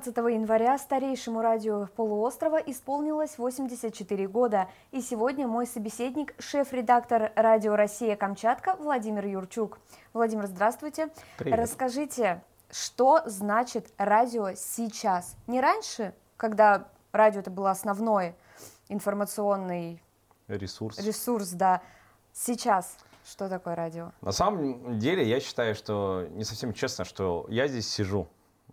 15 января старейшему радио полуострова исполнилось 84 года. И сегодня мой собеседник – шеф-редактор «Радио Россия Камчатка» Владимир Юрчук. Владимир, здравствуйте. Привет. Расскажите, что значит радио сейчас? Не раньше, когда радио это был основной информационный ресурс. ресурс, да. Сейчас что такое радио? На самом деле, я считаю, что не совсем честно, что я здесь сижу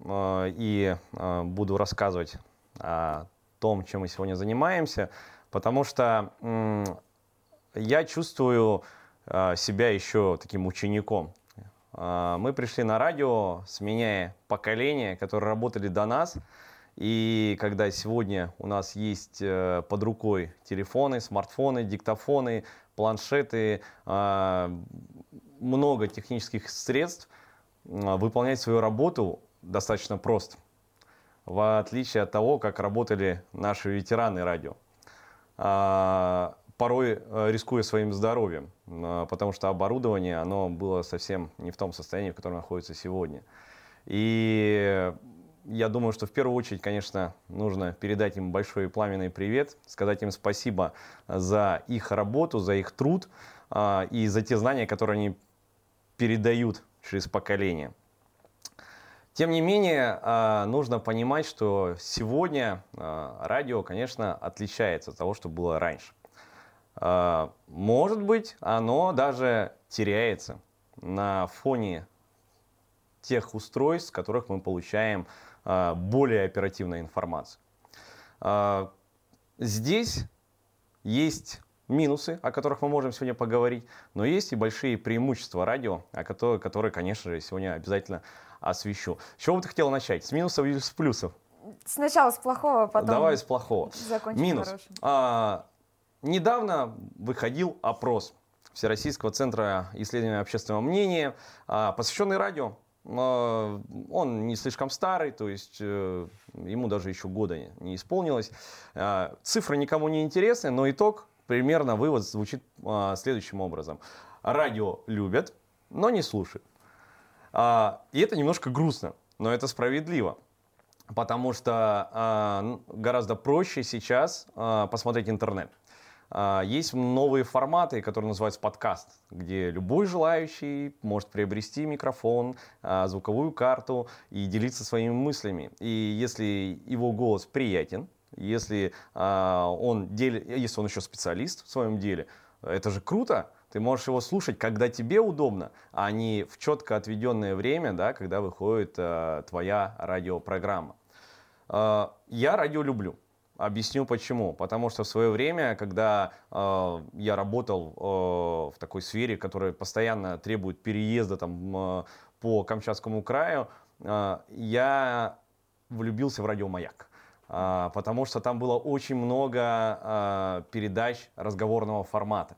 и э, буду рассказывать о том, чем мы сегодня занимаемся, потому что я чувствую э, себя еще таким учеником. Мы пришли на радио, сменяя поколения, которые работали до нас. И когда сегодня у нас есть под рукой телефоны, смартфоны, диктофоны, планшеты, много технических средств, выполнять свою работу достаточно прост, в отличие от того, как работали наши ветераны радио. А, порой э, рискуя своим здоровьем, а, потому что оборудование, оно было совсем не в том состоянии, в котором находится сегодня. И я думаю, что в первую очередь, конечно, нужно передать им большой пламенный привет, сказать им спасибо за их работу, за их труд а, и за те знания, которые они передают через поколение. Тем не менее, а, нужно понимать, что сегодня а, радио, конечно, отличается от того, что было раньше. А, может быть, оно даже теряется на фоне тех устройств, с которых мы получаем более оперативную информацию. Здесь есть минусы, о которых мы можем сегодня поговорить, но есть и большие преимущества радио, о которых, которые, конечно же, сегодня обязательно освещу. С чего бы ты хотел начать? С минусов или с плюсов? Сначала с плохого, потом Давай с плохого. Минус. А, недавно выходил опрос Всероссийского центра исследования общественного мнения, а, посвященный радио. А, он не слишком старый, то есть э, ему даже еще года не исполнилось. А, цифры никому не интересны, но итог, примерно вывод звучит а, следующим образом. Радио любят, но не слушают. А, и это немножко грустно, но это справедливо. Потому что а, гораздо проще сейчас а, посмотреть интернет. Есть новые форматы, которые называются подкаст, где любой желающий может приобрести микрофон, звуковую карту и делиться своими мыслями. И если его голос приятен, если он, дел... если он еще специалист в своем деле, это же круто, ты можешь его слушать, когда тебе удобно, а не в четко отведенное время, да, когда выходит э, твоя радиопрограмма. Э, я радио люблю. Объясню почему. Потому что в свое время, когда э, я работал э, в такой сфере, которая постоянно требует переезда там, э, по Камчатскому краю, э, я влюбился в радиомаяк. Э, потому что там было очень много э, передач разговорного формата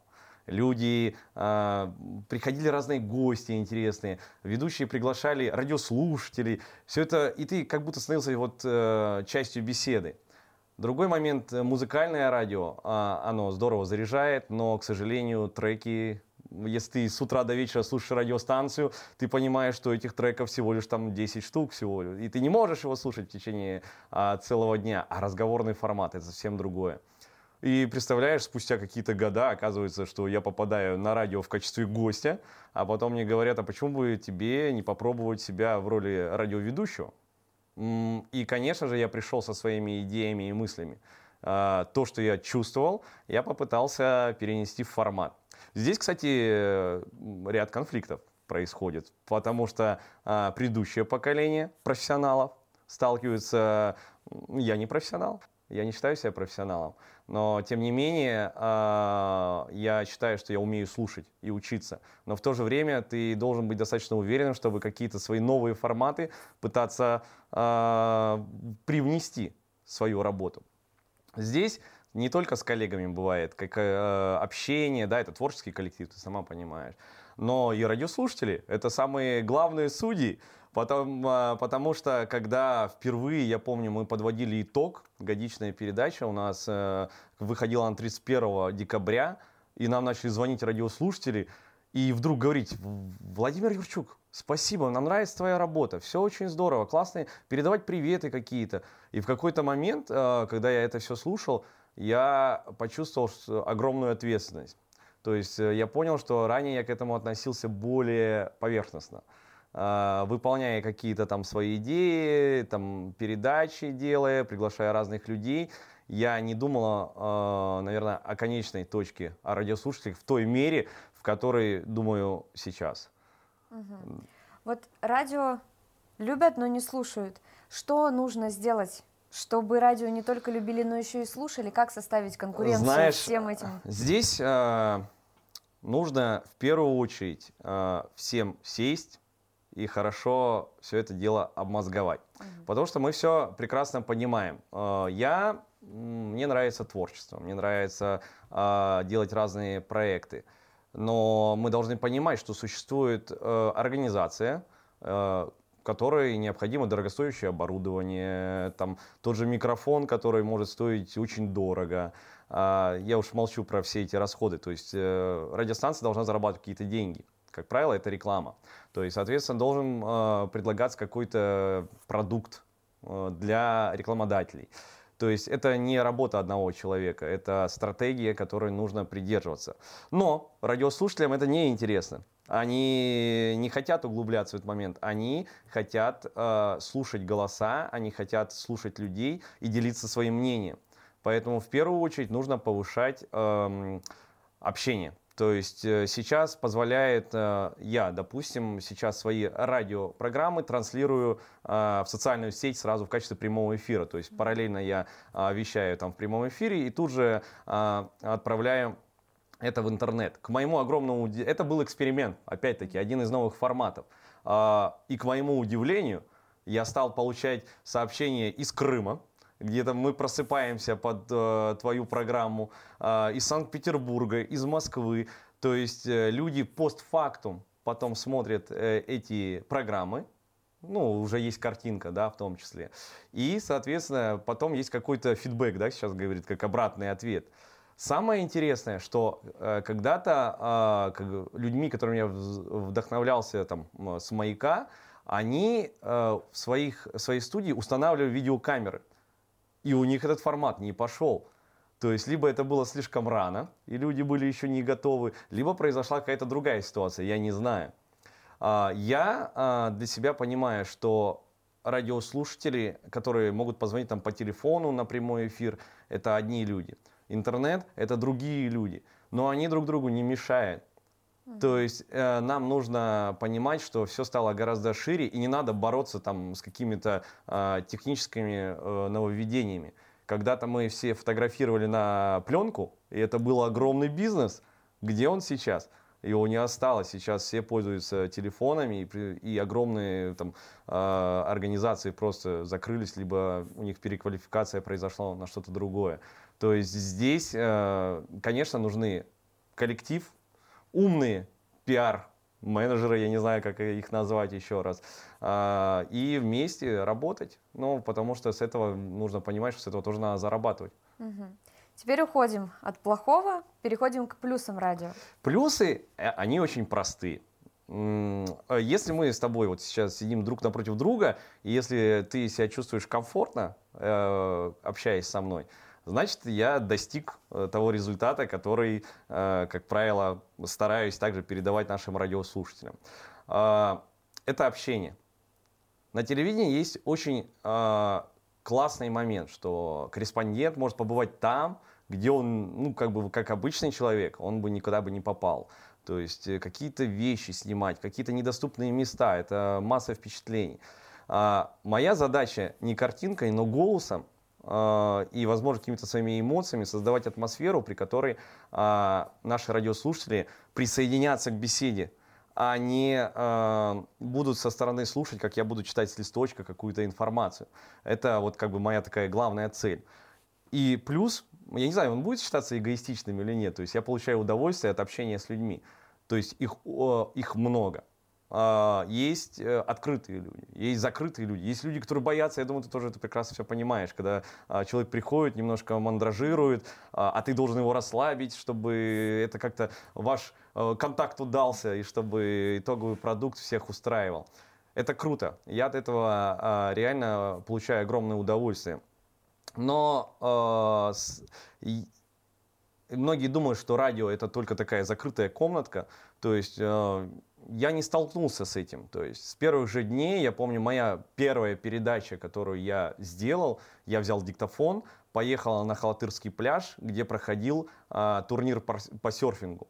люди, э, приходили разные гости интересные, ведущие приглашали радиослушателей, все это, и ты как будто становился вот э, частью беседы. Другой момент, э, музыкальное радио, э, оно здорово заряжает, но, к сожалению, треки если ты с утра до вечера слушаешь радиостанцию, ты понимаешь, что этих треков всего лишь там 10 штук всего. И ты не можешь его слушать в течение а, целого дня. А разговорный формат – это совсем другое. И представляешь, спустя какие-то года оказывается, что я попадаю на радио в качестве гостя, а потом мне говорят, а почему бы тебе не попробовать себя в роли радиоведущего? И, конечно же, я пришел со своими идеями и мыслями. А, то, что я чувствовал, я попытался перенести в формат. Здесь, кстати, ряд конфликтов происходит, потому что а, предыдущее поколение профессионалов сталкиваются, я не профессионал, я не считаю себя профессионалом, но тем не менее э, я считаю, что я умею слушать и учиться. Но в то же время ты должен быть достаточно уверен, чтобы какие-то свои новые форматы пытаться э, привнести в свою работу. Здесь не только с коллегами бывает, как э, общение, да, это творческий коллектив, ты сама понимаешь, но и радиослушатели – это самые главные судьи, Потому, а, потому что, когда впервые, я помню, мы подводили итог, годичная передача у нас э, выходила на 31 декабря, и нам начали звонить радиослушатели, и вдруг говорить, Владимир Юрчук, спасибо, нам нравится твоя работа, все очень здорово, классно, передавать приветы какие-то. И в какой-то момент, э, когда я это все слушал, я почувствовал огромную ответственность. То есть э, я понял, что ранее я к этому относился более поверхностно выполняя какие-то там свои идеи, там передачи делая, приглашая разных людей, я не думала, наверное, о конечной точке, о радиослушателях в той мере, в которой думаю сейчас. Угу. Вот радио любят, но не слушают. Что нужно сделать, чтобы радио не только любили, но еще и слушали? Как составить конкуренцию Знаешь, всем этим? Здесь э, нужно в первую очередь э, всем сесть и хорошо все это дело обмозговать. Угу. Потому что мы все прекрасно понимаем. Э, я, мне нравится творчество, мне нравится э, делать разные проекты. Но мы должны понимать, что существует э, организация, э, которой необходимо дорогостоящее оборудование, там тот же микрофон, который может стоить очень дорого. А, я уж молчу про все эти расходы. То есть радиостанция должна зарабатывать какие-то деньги. Как правило, это реклама. То есть, соответственно, должен э, предлагаться какой-то продукт э, для рекламодателей. То есть это не работа одного человека, это стратегия, которой нужно придерживаться. Но радиослушателям это не интересно. Они не хотят углубляться в этот момент, они хотят э, слушать голоса, они хотят слушать людей и делиться своим мнением. Поэтому в первую очередь нужно повышать э, общение. То есть э, сейчас позволяет э, я, допустим, сейчас свои радиопрограммы транслирую э, в социальную сеть сразу в качестве прямого эфира. То есть параллельно я вещаю там в прямом эфире и тут же отправляю это в интернет. К моему огромному... Это был эксперимент, опять-таки, один из новых форматов. И к моему удивлению, я стал получать сообщения из Крыма, где-то мы просыпаемся под э, твою программу э, из Санкт-Петербурга, из Москвы. То есть э, люди постфактум потом смотрят э, эти программы, ну, уже есть картинка, да, в том числе. И, соответственно, потом есть какой-то фидбэк, да, сейчас говорит, как обратный ответ. Самое интересное, что э, когда-то э, как, людьми, которыми я вдохновлялся там, с маяка, они э, в своих, в своей студии устанавливали видеокамеры. И у них этот формат не пошел. То есть, либо это было слишком рано, и люди были еще не готовы, либо произошла какая-то другая ситуация, я не знаю. А, я а, для себя понимаю, что радиослушатели, которые могут позвонить там по телефону на прямой эфир, это одни люди. Интернет – это другие люди. Но они друг другу не мешают. То есть э, нам нужно понимать, что все стало гораздо шире, и не надо бороться там с какими-то э, техническими э, нововведениями. Когда-то мы все фотографировали на пленку, и это был огромный бизнес. Где он сейчас? Его не осталось. Сейчас все пользуются телефонами, и, и огромные там, э, организации просто закрылись, либо у них переквалификация произошла на что-то другое. То есть здесь, э, конечно, нужны коллектив, умные пиар менеджеры, я не знаю, как их назвать еще раз, а, и вместе работать, ну, потому что с этого нужно понимать, что с этого тоже надо зарабатывать. Угу. Теперь уходим от плохого, переходим к плюсам радио. Плюсы, э, они очень простые. Если мы с тобой вот сейчас сидим друг напротив друга, и если ты себя чувствуешь комфортно, э, общаясь со мной, значит, я достиг э, того результата, который, э, как правило, стараюсь также передавать нашим радиослушателям. А, это общение. На телевидении есть очень а, классный момент, что корреспондент может побывать там, где он, ну, как бы, как обычный человек, он бы никуда бы не попал. То есть э, какие-то вещи снимать, какие-то недоступные места, это масса впечатлений. А моя задача не картинкой, но голосом и, возможно, какими-то своими эмоциями создавать атмосферу, при которой а, наши радиослушатели присоединятся к беседе, а не а, будут со стороны слушать, как я буду читать с листочка какую-то информацию. Это вот как бы моя такая главная цель. И плюс, я не знаю, он будет считаться эгоистичным или нет, то есть я получаю удовольствие от общения с людьми. То есть их, их много. А, есть э, открытые люди, есть закрытые люди, есть люди, которые боятся, я думаю, ты тоже это прекрасно все понимаешь, когда а, человек приходит, немножко мандражирует, а, а ты должен его расслабить, чтобы это как-то ваш э, контакт удался и чтобы итоговый продукт всех устраивал. Это круто, я от этого реально получаю огромное удовольствие. Но многие думают, что радио это только такая закрытая комнатка, то есть я не столкнулся с этим. То есть с первых же дней, я помню, моя первая передача, которую я сделал, я взял диктофон, поехал на Халатырский пляж, где проходил а, турнир по, по серфингу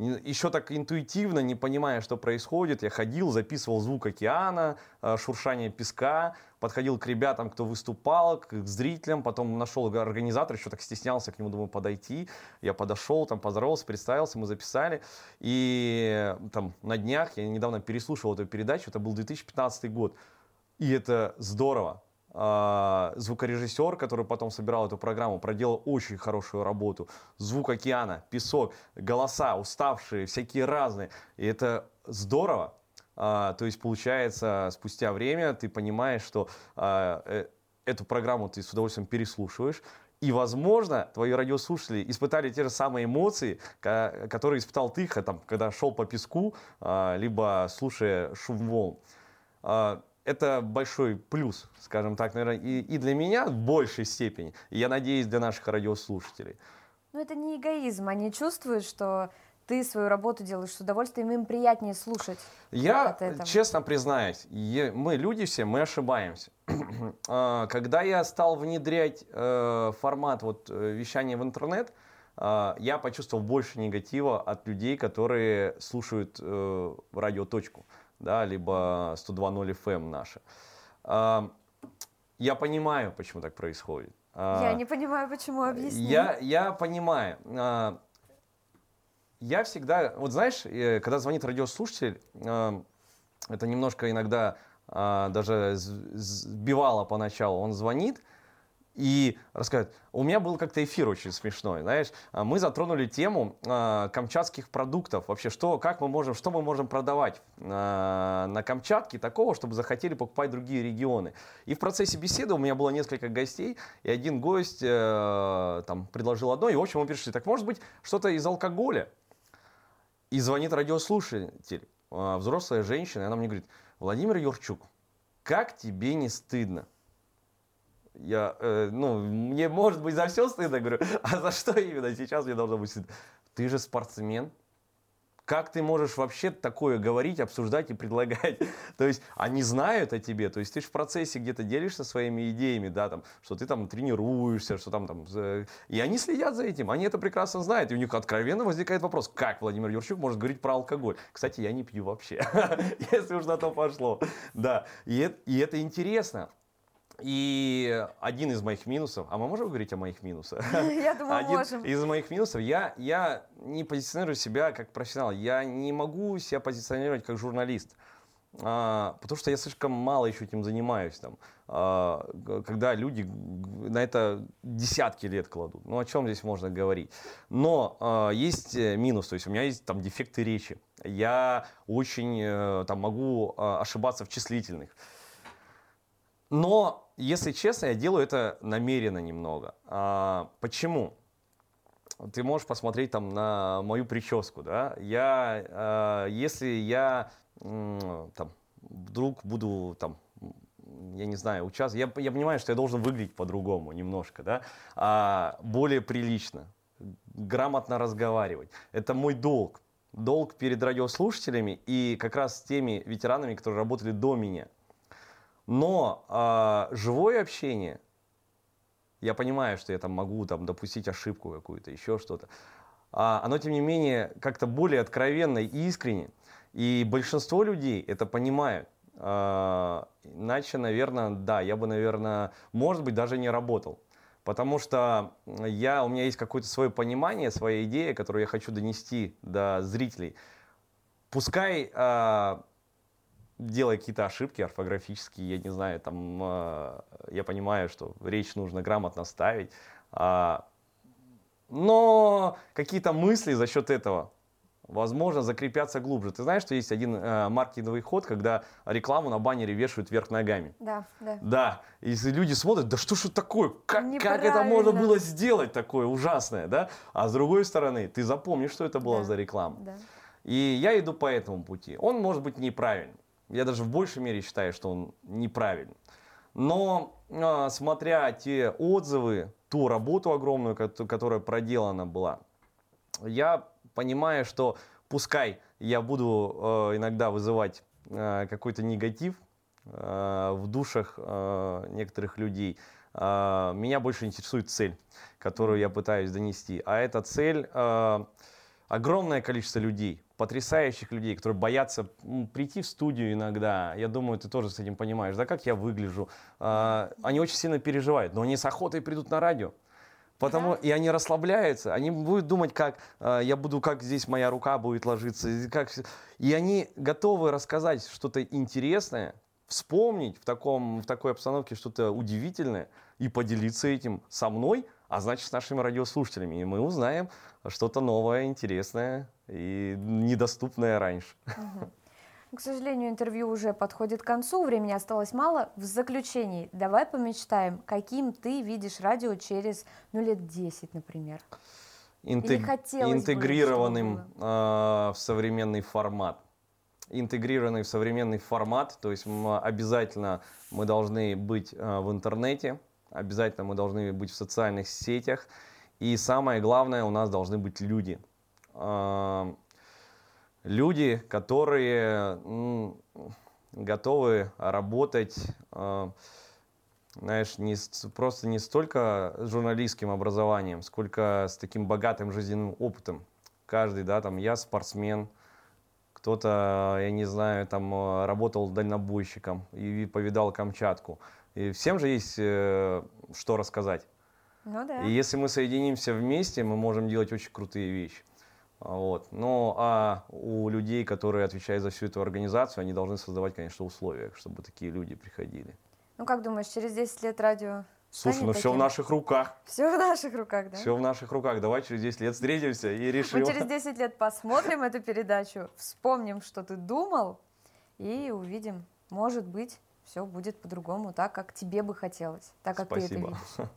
еще так интуитивно, не понимая, что происходит, я ходил, записывал звук океана, э, шуршание песка, подходил к ребятам, кто выступал, к зрителям, потом нашел организатор, еще так стеснялся к нему, думаю, подойти. Я подошел, там поздоровался, представился, мы записали. И там на днях, я недавно переслушивал эту передачу, это был 2015 год. И это здорово. А, звукорежиссер, который потом собирал эту программу, проделал очень хорошую работу. Звук океана, песок, голоса уставшие, всякие разные. И это здорово. А, то есть, получается, спустя время ты понимаешь, что а, э, эту программу ты с удовольствием переслушиваешь, и, возможно, твои радиослушатели испытали те же самые эмоции, которые испытал ты, там, когда шел по песку, либо слушая шум волн. Это большой плюс, скажем так, наверное, и, для меня в большей степени, и я надеюсь, для наших радиослушателей. Но это не эгоизм, они чувствуют, что ты свою работу делаешь с удовольствием, им приятнее слушать. Я честно признаюсь, мы люди все, мы ошибаемся. А, когда я стал внедрять э, формат вот, э, вещания в интернет, а, я почувствовал больше негатива от людей, которые слушают э, радиоточку да, либо 102.0 FM наши. Я понимаю, почему так происходит. Я не понимаю, почему, объясни. Я, я понимаю. А, я всегда, вот знаешь, э, когда звонит радиослушатель, это немножко иногда даже сбивало поначалу. Он звонит, и рассказать. У меня был как-то эфир очень смешной, знаешь. А, мы затронули тему э, камчатских продуктов. Вообще, что, как мы можем, что мы можем продавать на Камчатке такого, чтобы захотели покупать другие регионы. И в процессе беседы у меня было несколько гостей, и один гость э, там предложил одно, и в общем мы пришли, так может быть что-то из алкоголя? И звонит радиослушатель, э, взрослая женщина, и она мне говорит, Владимир Юрчук, как тебе не стыдно? Я, э, ну, мне может быть за все стыдно, говорю, а за что именно сейчас мне должно быть стыдно? Ты же спортсмен. Как ты можешь вообще такое говорить, обсуждать и предлагать? то есть они знают о тебе, то есть ты же в процессе где-то делишься своими идеями, да, там, что ты там тренируешься, что там, там, и они следят за этим, они это прекрасно знают, и у них откровенно возникает вопрос, как Владимир Юрчук может говорить про алкоголь? Кстати, я не пью вообще, если уж на то пошло, да, и это интересно, и один из моих минусов, а мы можем говорить о моих минусах? Я думаю, один можем. из моих минусов, я, я не позиционирую себя как профессионал, я не могу себя позиционировать как журналист. А, потому что я слишком мало еще этим занимаюсь. Там, а, когда люди на это десятки лет кладут. Ну, о чем здесь можно говорить? Но а, есть э, минус, то есть у меня есть там дефекты речи. Я очень а, там, могу а, ошибаться в числительных. Но, если честно, я делаю это намеренно немного. А, почему? Ты можешь посмотреть там на мою прическу, да? Я, а, если я там, вдруг буду там я не знаю, участвовать. Я, я понимаю, что я должен выглядеть по-другому немножко, да, а, более прилично, грамотно разговаривать. Это мой долг. Долг перед радиослушателями и как раз теми ветеранами, которые работали до меня – но а, живое общение, я понимаю, что я там могу там, допустить ошибку какую-то, еще что-то. А, оно, тем не менее, как-то более откровенно и искренне. И большинство людей это понимают. А, иначе, наверное, да, я бы, наверное, может быть, даже не работал. Потому что я, у меня есть какое-то свое понимание, своя идея, которую я хочу донести до зрителей. Пускай а, делая какие-то ошибки орфографические, я не знаю, там, э, я понимаю, что речь нужно грамотно ставить, э, но какие-то мысли за счет этого возможно, закрепятся глубже. Ты знаешь, что есть один э, маркетинговый ход, когда рекламу на баннере вешают вверх ногами? Да, да. Да, и люди смотрят, да что ж это такое, как, как это можно было сделать такое ужасное, да? А с другой стороны, ты запомнишь, что это было да. за реклама. Да. И я иду по этому пути. Он может быть неправильным. Я даже в большей мере считаю, что он неправильный. Но э, смотря те отзывы, ту работу огромную, которая проделана была, я понимаю, что пускай я буду э, иногда вызывать э, какой-то негатив в душах некоторых людей, меня больше интересует цель, которую я пытаюсь донести. А эта цель огромное количество людей, потрясающих людей, которые боятся прийти в студию иногда. Я думаю, ты тоже с этим понимаешь, да, как я выгляжу. Э, они очень сильно переживают, но они с охотой придут на радио. Потому да. и они расслабляются, они будут думать, как э, я буду, как здесь моя рука будет ложиться, и, как, и они готовы рассказать что-то интересное, вспомнить в, таком, в такой обстановке что-то удивительное и поделиться этим со мной, а значит с нашими радиослушателями. И мы узнаем что-то новое, интересное и недоступное раньше. Угу. К сожалению, интервью уже подходит к концу, времени осталось мало. В заключении давай помечтаем, каким ты видишь радио через ну, лет 10, например. Интег... Интегрированным бы, э, в современный формат. Интегрированный в современный формат, то есть обязательно мы должны быть э, в интернете, обязательно мы должны быть в социальных сетях, и самое главное, у нас должны быть люди. Люди, которые готовы работать, знаешь, не, просто не столько с журналистским образованием, сколько с таким богатым жизненным опытом. Каждый, да, там, я спортсмен, кто-то, я не знаю, там, э, работал дальнобойщиком и повидал Камчатку. И всем же есть э, что рассказать. Ну да. И если мы соединимся вместе, мы можем делать очень крутые вещи. Вот. Ну, а у людей, которые отвечают за всю эту организацию, они должны создавать, конечно, условия, чтобы такие люди приходили. Ну, как думаешь, через 10 лет радио Слушай, ну все в наших руках. Все в наших руках, да? Все в наших руках. Давай через 10 лет встретимся и решим. Мы через 10 лет посмотрим эту передачу, вспомним, что ты думал, и увидим, может быть, все будет по-другому, так, как тебе бы хотелось, так, как спасибо. ты это видишь.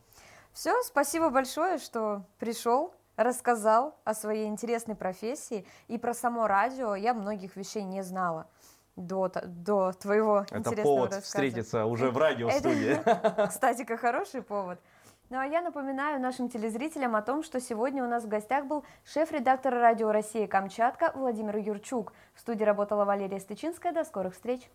Все, спасибо большое, что пришел, рассказал о своей интересной профессии и про само радио. Я многих вещей не знала до, до твоего Это интересного повод рассказа. встретиться уже в радиостудии. Кстати, как хороший повод. Ну а я напоминаю нашим телезрителям о том, что сегодня у нас в гостях был шеф-редактор радио России Камчатка Владимир Юрчук. В студии работала Валерия Стычинская. До скорых встреч!